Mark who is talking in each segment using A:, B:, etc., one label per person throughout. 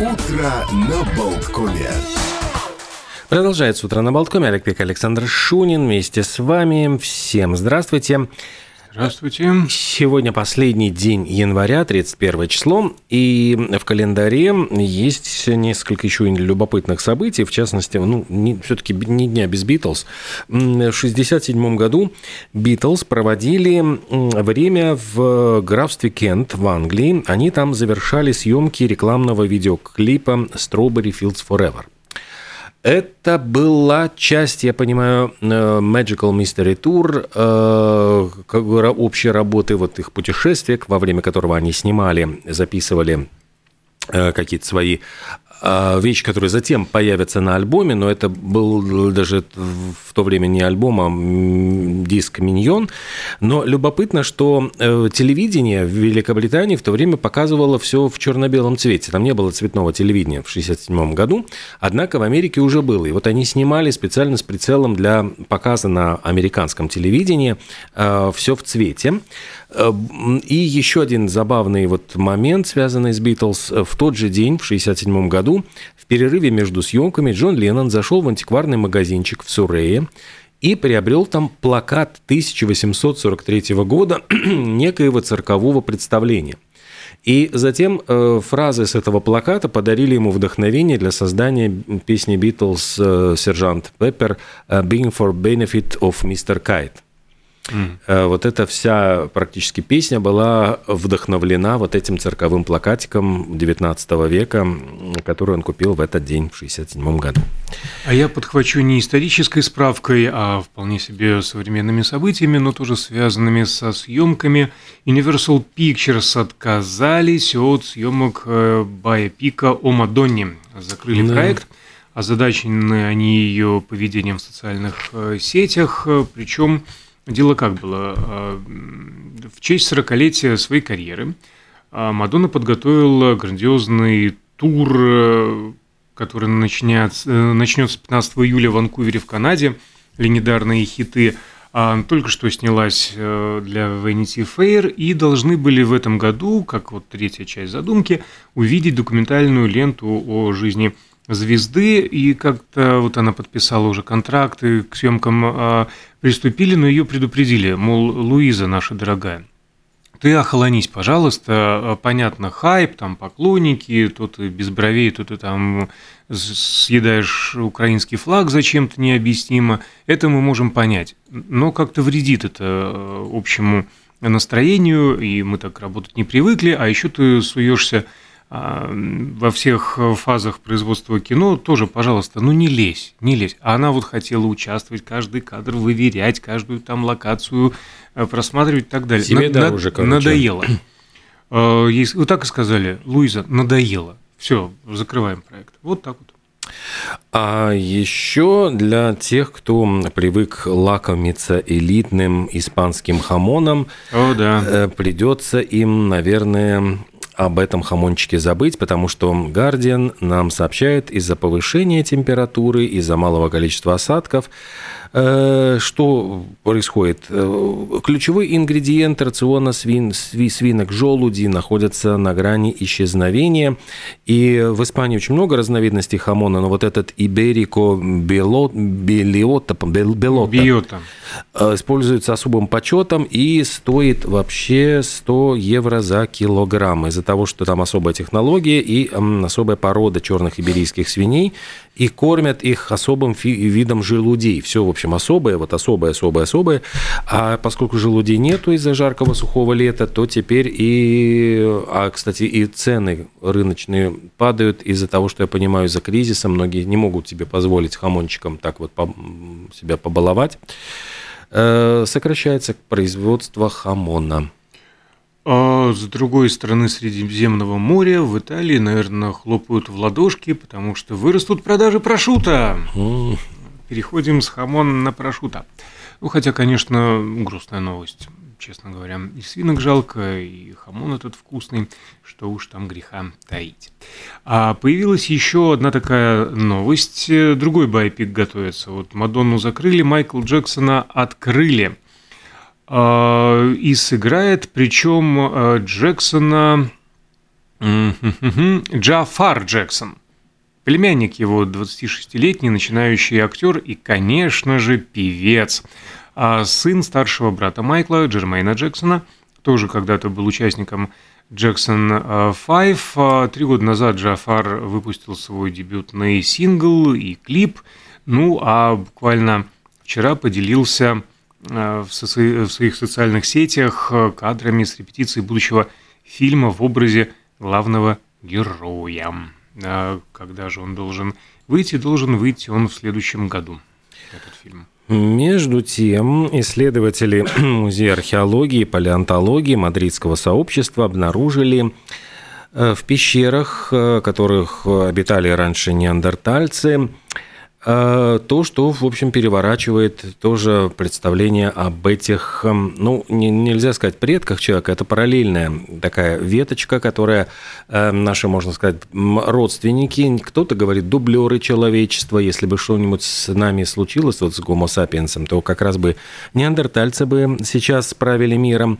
A: Утро на Болткоме.
B: Продолжается утро на Болткоме. Олег Александр Шунин вместе с вами. Всем здравствуйте.
C: Здравствуйте.
B: Сегодня последний день января, 31 число, и в календаре есть несколько еще любопытных событий, в частности, ну, все-таки не дня без Битлз. В 1967 году Битлз проводили время в графстве Кент в Англии. Они там завершали съемки рекламного видеоклипа «Strawberry Fields Forever». Это была часть, я понимаю, э, Magical Mystery Tour, э, общей работы, вот их путешествия, во время которого они снимали, записывали э, какие-то свои а, вещи, которые затем появятся на альбоме, но это был даже в то время не альбом, а диск «Миньон». Но любопытно, что э, телевидение в Великобритании в то время показывало все в черно-белом цвете. Там не было цветного телевидения в 1967 году, однако в Америке уже было. И вот они снимали специально с прицелом для показа на американском телевидении э, все в цвете. Э, и еще один забавный вот момент, связанный с Битлз. В тот же день, в 1967 году, в перерыве между съемками, Джон Леннон зашел в антикварный магазинчик в Сурее и приобрел там плакат 1843 года некоего циркового представления. И затем э, фразы с этого плаката подарили ему вдохновение для создания песни Битлз э, «Сержант Пеппер» «Being for benefit of Mr. Kite». Mm. Вот эта вся практически песня была вдохновлена вот этим цирковым плакатиком 19 века, который он купил в этот день, в 1967 году.
C: А я подхвачу не исторической справкой, а вполне себе современными событиями, но тоже связанными со съемками. Universal Pictures отказались от съемок э, Байопика о Мадонне. Закрыли да. проект. Озадачены они ее поведением в социальных э, сетях, причем Дело как было? А, в честь 40-летия своей карьеры а, Мадонна подготовила грандиозный тур, э, который начнется, э, начнется 15 июля в Ванкувере в Канаде. Легендарные хиты. А, только что снялась э, для Vanity Fair и должны были в этом году, как вот третья часть задумки, увидеть документальную ленту о жизни звезды, и как-то вот она подписала уже контракты к съемкам, а, приступили, но ее предупредили, мол, Луиза наша дорогая, ты охолонись, пожалуйста, а, понятно, хайп, там поклонники, то ты без бровей, то ты там съедаешь украинский флаг зачем-то необъяснимо, это мы можем понять, но как-то вредит это а, общему настроению, и мы так работать не привыкли, а еще ты суешься во всех фазах производства кино тоже, пожалуйста, ну не лезь, не лезь. А она вот хотела участвовать, каждый кадр выверять, каждую там локацию э, просматривать и так далее.
B: Себе на, дороже,
C: короче. Надоело. А, вы так и сказали, Луиза, надоело. Все, закрываем проект. Вот так вот.
B: А еще для тех, кто привык лакомиться элитным испанским хамоном,
C: О, да.
B: Э, придется им, наверное, об этом хамончике забыть, потому что Guardian нам сообщает из-за повышения температуры, из-за малого количества осадков, что происходит? Э, ключевой ингредиент рациона свин, свинок желуди находятся на грани исчезновения. И в Испании очень много разновидностей хамона, но вот этот иберико белота, белота э, используется особым почетом и стоит вообще 100 евро за килограмм из-за того, что там особая технология и особая порода черных иберийских свиней и кормят их особым видом желудей. Все, в общем, особое, вот особое, особое, особое. А поскольку желудей нету из-за жаркого сухого лета, то теперь и, а, кстати, и цены рыночные падают из-за того, что я понимаю, из-за кризиса многие не могут себе позволить хамончикам так вот себя побаловать. Э, сокращается производство хамона.
C: А с другой стороны Средиземного моря в Италии, наверное, хлопают в ладошки, потому что вырастут продажи прошута. Переходим с хамона на прошута. Ну, хотя, конечно, грустная новость, честно говоря. И свинок жалко, и хамон этот вкусный, что уж там греха таить. А появилась еще одна такая новость. Другой байопик готовится. Вот Мадонну закрыли, Майкл Джексона открыли – а, и сыграет, причем а, Джексона Джафар Джексон. Племянник его 26-летний начинающий актер и, конечно же, певец. А сын старшего брата Майкла, Джермейна Джексона, тоже когда-то был участником Джексон 5. А три года назад Джафар выпустил свой дебютный сингл и клип. Ну, а буквально вчера поделился э, в своих социальных сетях э, кадрами с репетиции будущего фильма в образе главного героя. Когда же он должен выйти? Должен выйти он в следующем году, этот фильм.
B: Между тем, исследователи Музея археологии и палеонтологии Мадридского сообщества обнаружили э, в пещерах, в которых обитали раньше неандертальцы, а, то, что, в общем, переворачивает тоже представление об этих, эм, ну, не, нельзя сказать предках человека, это параллельная такая веточка, которая э, наши, можно сказать, родственники, кто-то говорит дублеры человечества, если бы что-нибудь с нами случилось, вот с гомо сапиенсом, то как раз бы неандертальцы бы сейчас правили миром.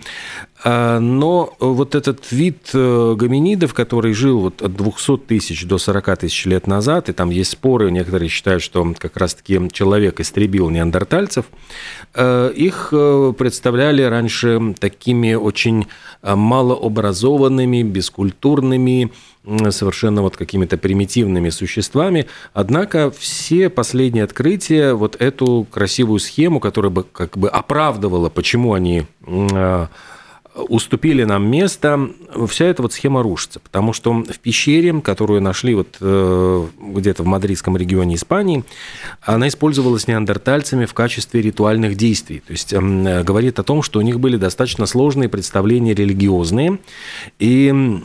B: А, но вот этот вид э, гоминидов, который жил вот от 200 тысяч до 40 тысяч лет назад, и там есть споры, некоторые считают, что как раз-таки человек истребил неандертальцев, э, их э, представляли раньше такими очень малообразованными, бескультурными, совершенно вот какими-то примитивными существами. Однако все последние открытия вот эту красивую схему, которая бы как бы оправдывала, почему они уступили нам место, вся эта вот схема рушится. Потому что в пещере, которую нашли вот э, где-то в мадридском регионе Испании, она использовалась неандертальцами в качестве ритуальных действий. То есть эм, говорит о том, что у них были достаточно сложные представления религиозные. И Э,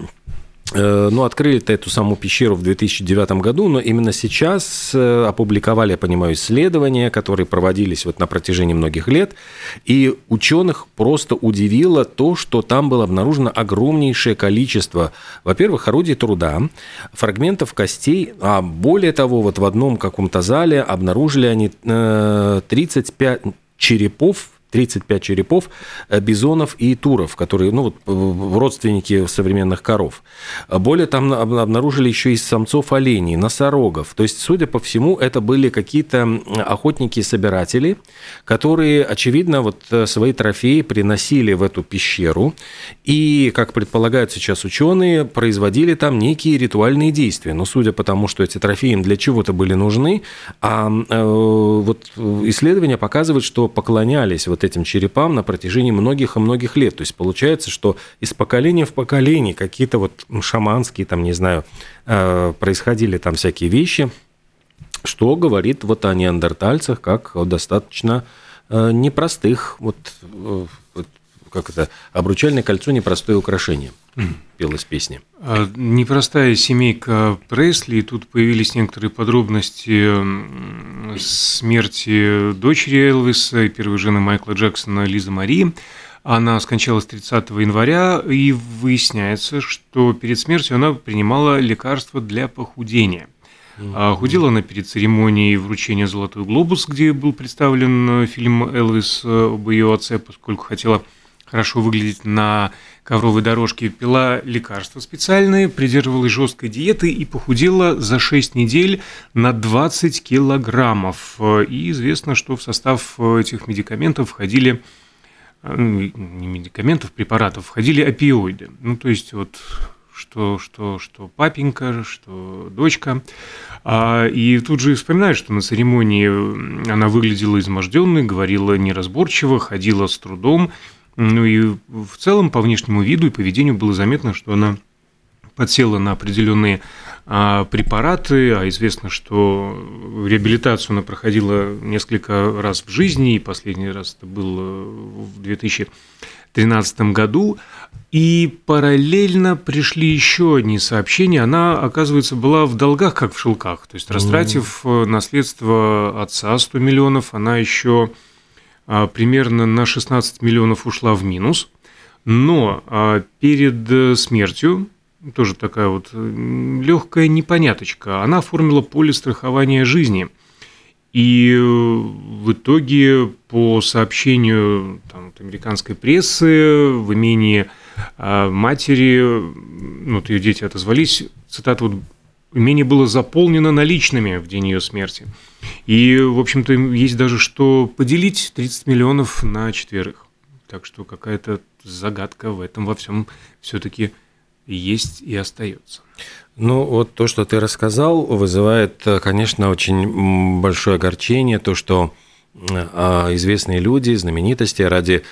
B: ну, открыли-то эту саму пещеру в 2009 году, но именно сейчас э, опубликовали, я понимаю, исследования, которые проводились вот на протяжении многих лет, и ученых просто удивило то, что там было обнаружено огромнейшее количество, во-первых, орудий труда, фрагментов костей, а более того, вот в одном каком-то зале обнаружили они 35 э, черепов 35 черепов э, бизонов и туров, которые, ну, вот, э, родственники современных коров. Более там обнаружили еще и самцов оленей, носорогов. То есть, судя по всему, это были какие-то охотники-собиратели, которые, очевидно, вот э, свои трофеи приносили в эту пещеру и, как предполагают сейчас ученые, производили там некие ритуальные действия. Но судя по тому, что эти трофеи им для чего-то были нужны, а э, вот исследования показывают, что поклонялись вот этим черепам на протяжении многих и многих лет. То есть получается, что из поколения в поколение какие-то вот шаманские, там, не знаю, э, происходили там всякие вещи, что говорит вот о неандертальцах как о достаточно э, непростых, вот, э, как это, обручальное кольцо непростое украшение, пелась песня.
C: А, непростая семейка Пресли, и тут появились некоторые подробности смерти дочери Элвиса и первой жены Майкла Джексона Лизы Мари. Она скончалась 30 января, и выясняется, что перед смертью она принимала лекарства для похудения. Mm-hmm. Худела она перед церемонией вручения «Золотой глобус», где был представлен фильм «Элвис» об ее отце, поскольку хотела хорошо выглядеть на ковровой дорожке, пила лекарства специальные, придерживалась жесткой диеты и похудела за 6 недель на 20 килограммов. И известно, что в состав этих медикаментов входили э, ну, не медикаментов, препаратов, входили опиоиды. Ну, то есть вот что, что, что папенька, что дочка. А, и тут же вспоминаю, что на церемонии она выглядела изможденной, говорила неразборчиво, ходила с трудом, ну и в целом по внешнему виду и поведению было заметно, что она подсела на определенные а, препараты, а известно, что реабилитацию она проходила несколько раз в жизни, и последний раз это было в 2013 году. И параллельно пришли еще одни сообщения. Она, оказывается, была в долгах, как в шелках. То есть, растратив mm. наследство отца 100 миллионов, она еще примерно на 16 миллионов ушла в минус, но а, перед э, смертью, тоже такая вот легкая непоняточка, она оформила поле страхования жизни. И э, в итоге, по сообщению там, американской прессы, в имении А матери, ну, вот ее дети отозвались, цитата вот имение было заполнено наличными в день ее смерти. И, в общем-то, есть даже что поделить 30 миллионов на четверых. Так что какая-то загадка в этом во всем все-таки есть и остается.
B: Ну, вот то, что ты рассказал, вызывает, конечно, очень большое огорчение, то, что а, известные люди, знаменитости ради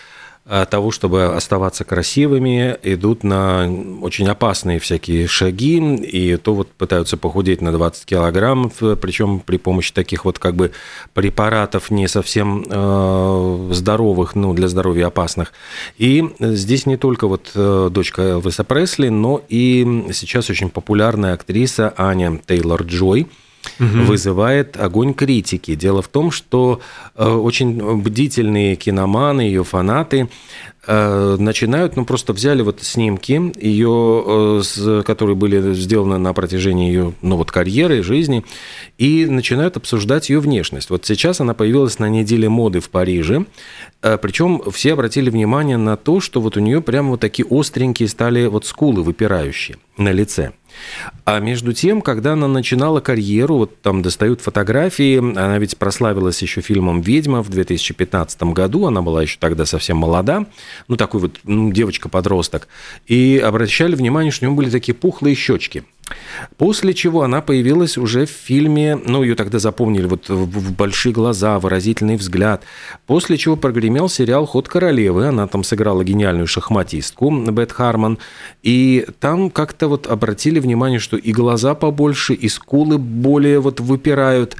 B: того, чтобы оставаться красивыми, идут на очень опасные всякие шаги, и то вот пытаются похудеть на 20 килограммов, причем при помощи таких вот как бы препаратов не совсем э, здоровых, ну, для здоровья опасных. И здесь не только вот э, дочка Элвиса Пресли, но и сейчас очень популярная актриса Аня Тейлор-Джой – угу. вызывает огонь критики. Дело в том, что э, очень бдительные киноманы, ее фанаты э, начинают, ну просто взяли вот снимки ее, э, которые были сделаны на протяжении ее, ну вот карьеры, жизни, и начинают обсуждать ее внешность. Вот сейчас она появилась на неделе моды в Париже, причем все обратили внимание на то, что вот у нее прямо вот такие остренькие стали вот скулы выпирающие на лице. А между тем, когда она начинала карьеру, вот там достают фотографии, она ведь прославилась еще фильмом «Ведьма» в 2015 году, она была еще тогда совсем молода, ну, такой вот ну, девочка-подросток, и обращали внимание, что у нее были такие пухлые щечки – После чего она появилась уже в фильме, ну, ее тогда запомнили, вот в большие глаза, выразительный взгляд. После чего прогремел сериал «Ход королевы». Она там сыграла гениальную шахматистку Бет Харман. И там как-то вот обратили внимание, что и глаза побольше, и скулы более вот выпирают.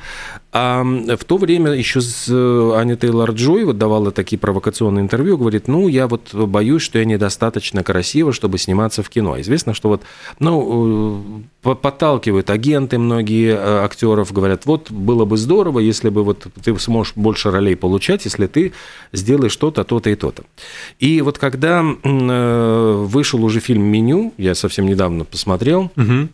B: А в то время еще с э, Аня Тейлор Джой вот давала такие провокационные интервью, говорит, ну, я вот боюсь, что я недостаточно красива, чтобы сниматься в кино. Известно, что вот, ну, э, подталкивают агенты многие э, актеров, говорят, вот было бы здорово, если бы вот ты сможешь больше ролей получать, если ты сделаешь что-то, то-то и то-то. И вот когда вышел уже фильм «Меню», я совсем недавно посмотрел, угу.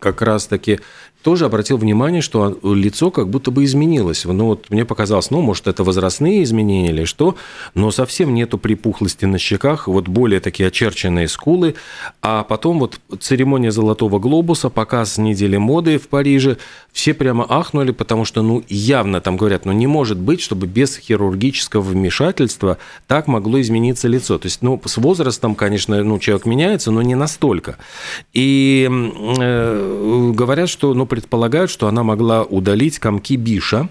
B: как раз-таки тоже обратил внимание, что лицо как будто бы изменилось. Ну, вот мне показалось, ну, может, это возрастные изменения или что, но совсем нету припухлости на щеках, вот более такие очерченные скулы. А потом вот церемония «Золотого глобуса», показ недели моды в Париже, все прямо ахнули, потому что, ну, явно там говорят, ну, не может быть, чтобы без хирургического вмешательства так могло измениться лицо. То есть, ну, с возрастом, конечно, ну, человек меняется, но не настолько. И э, говорят, что, ну, предполагают, что она могла удалить комки Биша,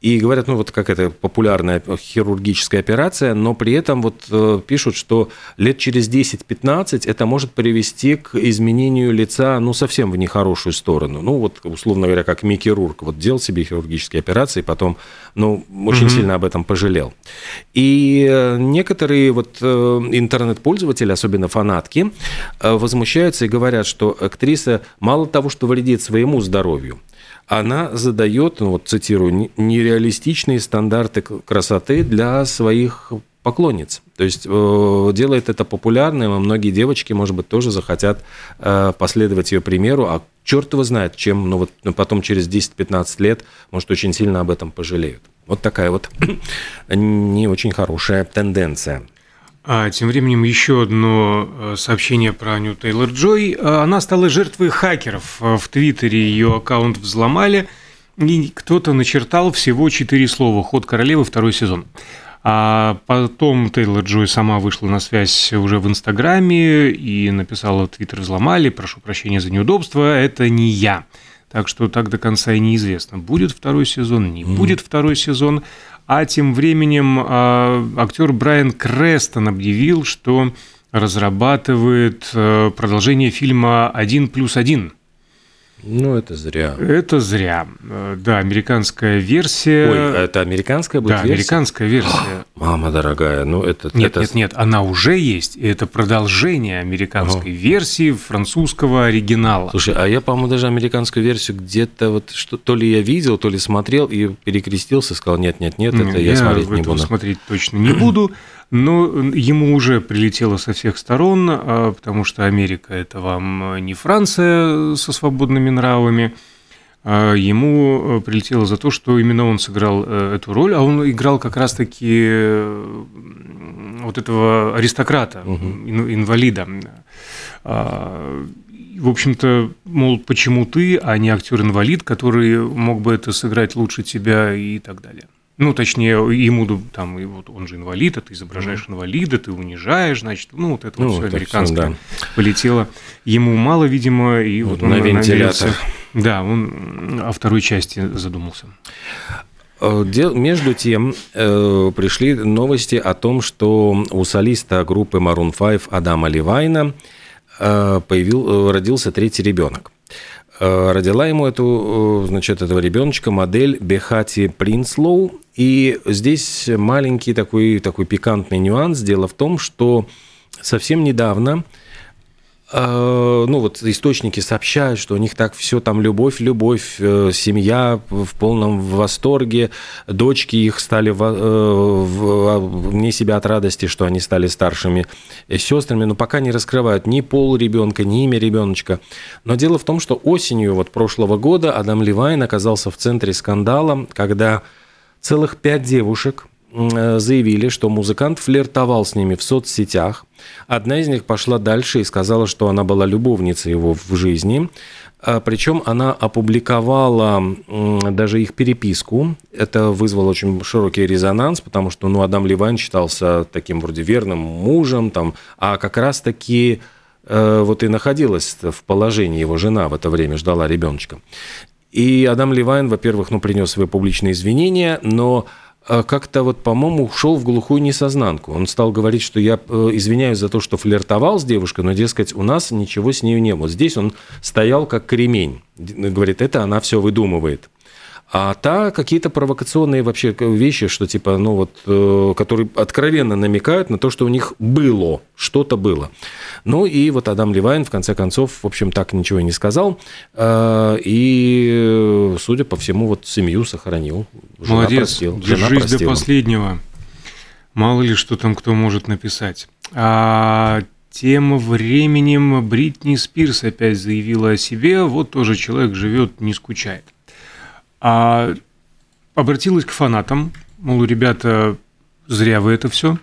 B: и говорят, ну вот как это популярная хирургическая операция, но при этом вот э, пишут, что лет через 10-15 это может привести к изменению лица, ну совсем в нехорошую сторону. Ну вот, условно говоря, как микирург, вот делал себе хирургические операции, потом, ну, очень угу. сильно об этом пожалел. И э, некоторые вот э, интернет-пользователи, особенно фанатки, возмущаются и говорят, что актриса мало того, что вредит своему здоровью, она задает, ну, вот цитирую, нереалистичные стандарты красоты для своих поклонниц. То есть э, делает это популярным, и многие девочки, может быть, тоже захотят э, последовать ее примеру, а черт его знает, чем ну, вот, ну, потом через 10-15 лет, может, очень сильно об этом пожалеют. Вот такая вот не очень хорошая тенденция.
C: А тем временем еще одно э, сообщение про Аню Тейлор Джой. Э, она стала жертвой хакеров. Э, в Твиттере ее аккаунт взломали, и кто-то начертал всего четыре слова «Ход королевы» второй сезон. А потом Тейлор Джой сама вышла на связь уже в Инстаграме и написала «Твиттер взломали, прошу прощения за неудобство, это не я». Так что так до конца и неизвестно, будет второй сезон, не mm. будет второй сезон. А тем временем а, актер Брайан Крестон объявил, что разрабатывает э, продолжение фильма «Один плюс один».
B: Ну, это зря.
C: Это зря. Э, да, американская версия.
B: Ой, а это американская будет
C: да, версия? американская версия.
B: Мама дорогая, ну это...
C: Нет,
B: это...
C: нет, нет, она уже есть, это продолжение американской О. версии французского оригинала.
B: Слушай, а я, по-моему, даже американскую версию где-то вот, что то ли я видел, то ли смотрел, и перекрестился, сказал, нет, нет, нет, это я, я смотреть не буду.
C: смотреть точно не буду. Но ему уже прилетело со всех сторон, а, потому что Америка – это вам не Франция со свободными нравами. А ему прилетело за то, что именно он сыграл э, эту роль, а он играл как раз-таки вот этого аристократа, угу. инвалида. А, в общем-то, мол, почему ты, а не актер-инвалид, который мог бы это сыграть лучше тебя и так далее. Ну, точнее, ему там, и вот он же инвалид, а ты изображаешь инвалида, ты унижаешь, значит, ну, вот это ну, вот все американское все, да. полетело. Ему мало, видимо, и вот, вот он
B: на вентилятор.
C: Да, он о второй части задумался.
B: Э, между тем э, пришли новости о том, что у солиста группы Maroon 5 Адама Ливайна э, появил, родился третий ребенок. Родила ему эту, значит, этого ребеночка модель Бехати Принслоу. И здесь маленький такой, такой пикантный нюанс. Дело в том, что совсем недавно Э, ну вот источники сообщают, что у них так все там любовь, любовь, э, семья в полном восторге, дочки их стали э, вне себя от радости, что они стали старшими сестрами, но пока не раскрывают ни пол ребенка, ни имя ребеночка. Но дело в том, что осенью вот прошлого года Адам Левайн оказался в центре скандала, когда целых пять девушек Э, заявили, что музыкант флиртовал с ними в соцсетях. Одна из них пошла дальше и сказала, что она была любовницей его в жизни. А, Причем она опубликовала даже их переписку. Это вызвало очень широкий резонанс, потому что ну, Адам Ливайн считался таким вроде верным мужем, там, а как раз-таки э, вот и находилась в положении его жена в это время, ждала ребеночка. И Адам Ливайн, во-первых, ну, принес свои публичные извинения, но как-то вот, по-моему, ушел в глухую несознанку. Он стал говорить, что я э, извиняюсь за то, что флиртовал с девушкой, но, дескать, у нас ничего с ней не было. Здесь он стоял как кремень. Говорит, это она все выдумывает. А та какие-то провокационные вообще вещи, что типа, ну вот, э, которые откровенно намекают на то, что у них было, что-то было. Ну и вот Адам Левайн, в конце концов, в общем, так ничего и не сказал. Э, и, судя по всему, вот семью сохранил.
C: Жена Молодец, простил, держись жена простила. до последнего. Мало ли, что там кто может написать. А тем временем Бритни Спирс опять заявила о себе. Вот тоже человек живет, не скучает а обратилась к фанатам, мол, ребята, зря вы это все.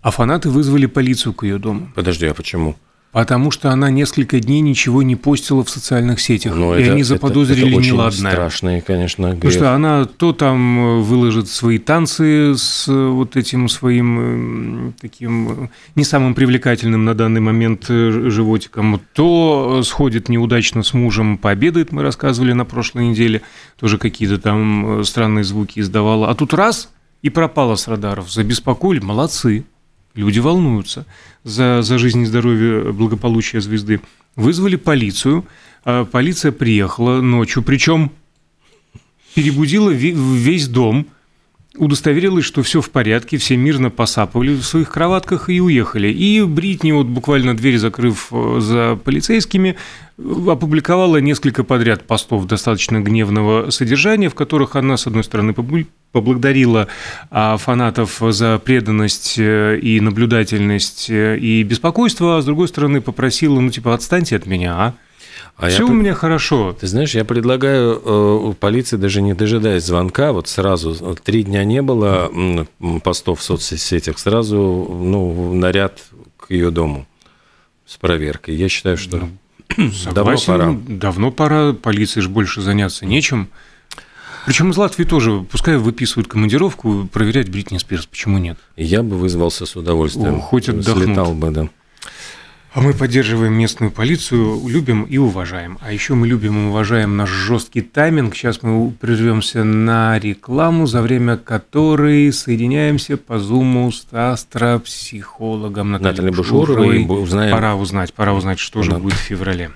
C: А фанаты вызвали полицию к ее дому.
B: Подожди, а почему?
C: Потому что она несколько дней ничего не постила в социальных сетях. Но ну, и это, они заподозрили это, это неладное.
B: страшные, конечно,
C: грех. Потому что она то там выложит свои танцы с вот этим своим таким не самым привлекательным на данный момент э, животиком, то сходит неудачно с мужем, пообедает, мы рассказывали на прошлой неделе, тоже какие-то там странные звуки издавала. А тут раз – и пропала с радаров. Забеспокоили, молодцы. Люди волнуются за, за жизнь и здоровье, благополучие звезды. Вызвали полицию. А полиция приехала ночью, причем перебудила весь дом, удостоверилась, что все в порядке, все мирно посапывали в своих кроватках и уехали. И Бритни, вот буквально дверь закрыв э, за полицейскими, опубликовала несколько подряд постов достаточно гневного содержания, в которых она, с одной стороны, поблагодарила а, фанатов за преданность э, и наблюдательность э, и беспокойство, а с другой стороны попросила, ну, типа, отстаньте от меня, а? А Все я, у меня хорошо.
B: Ты знаешь, я предлагаю э, полиции, даже не дожидаясь звонка, вот сразу, три дня не было постов в соцсетях, сразу ну, наряд к ее дому с проверкой. Я считаю, что
C: ну, давно пора. Давно пора, полиции же больше заняться нечем. Причем из Латвии тоже, пускай выписывают командировку, проверять Бритни Спирс, почему нет?
B: Я бы вызвался с удовольствием. О,
C: хоть отдохнуть.
B: Слетал бы, да.
C: А мы поддерживаем местную полицию, любим и уважаем. А еще мы любим и уважаем наш жесткий тайминг. Сейчас мы прервемся на рекламу, за время которой соединяемся по зуму с астропсихологом Натальей, Натальей Бушуровой. Узнаем. Пора узнать, пора узнать, что же будет в феврале.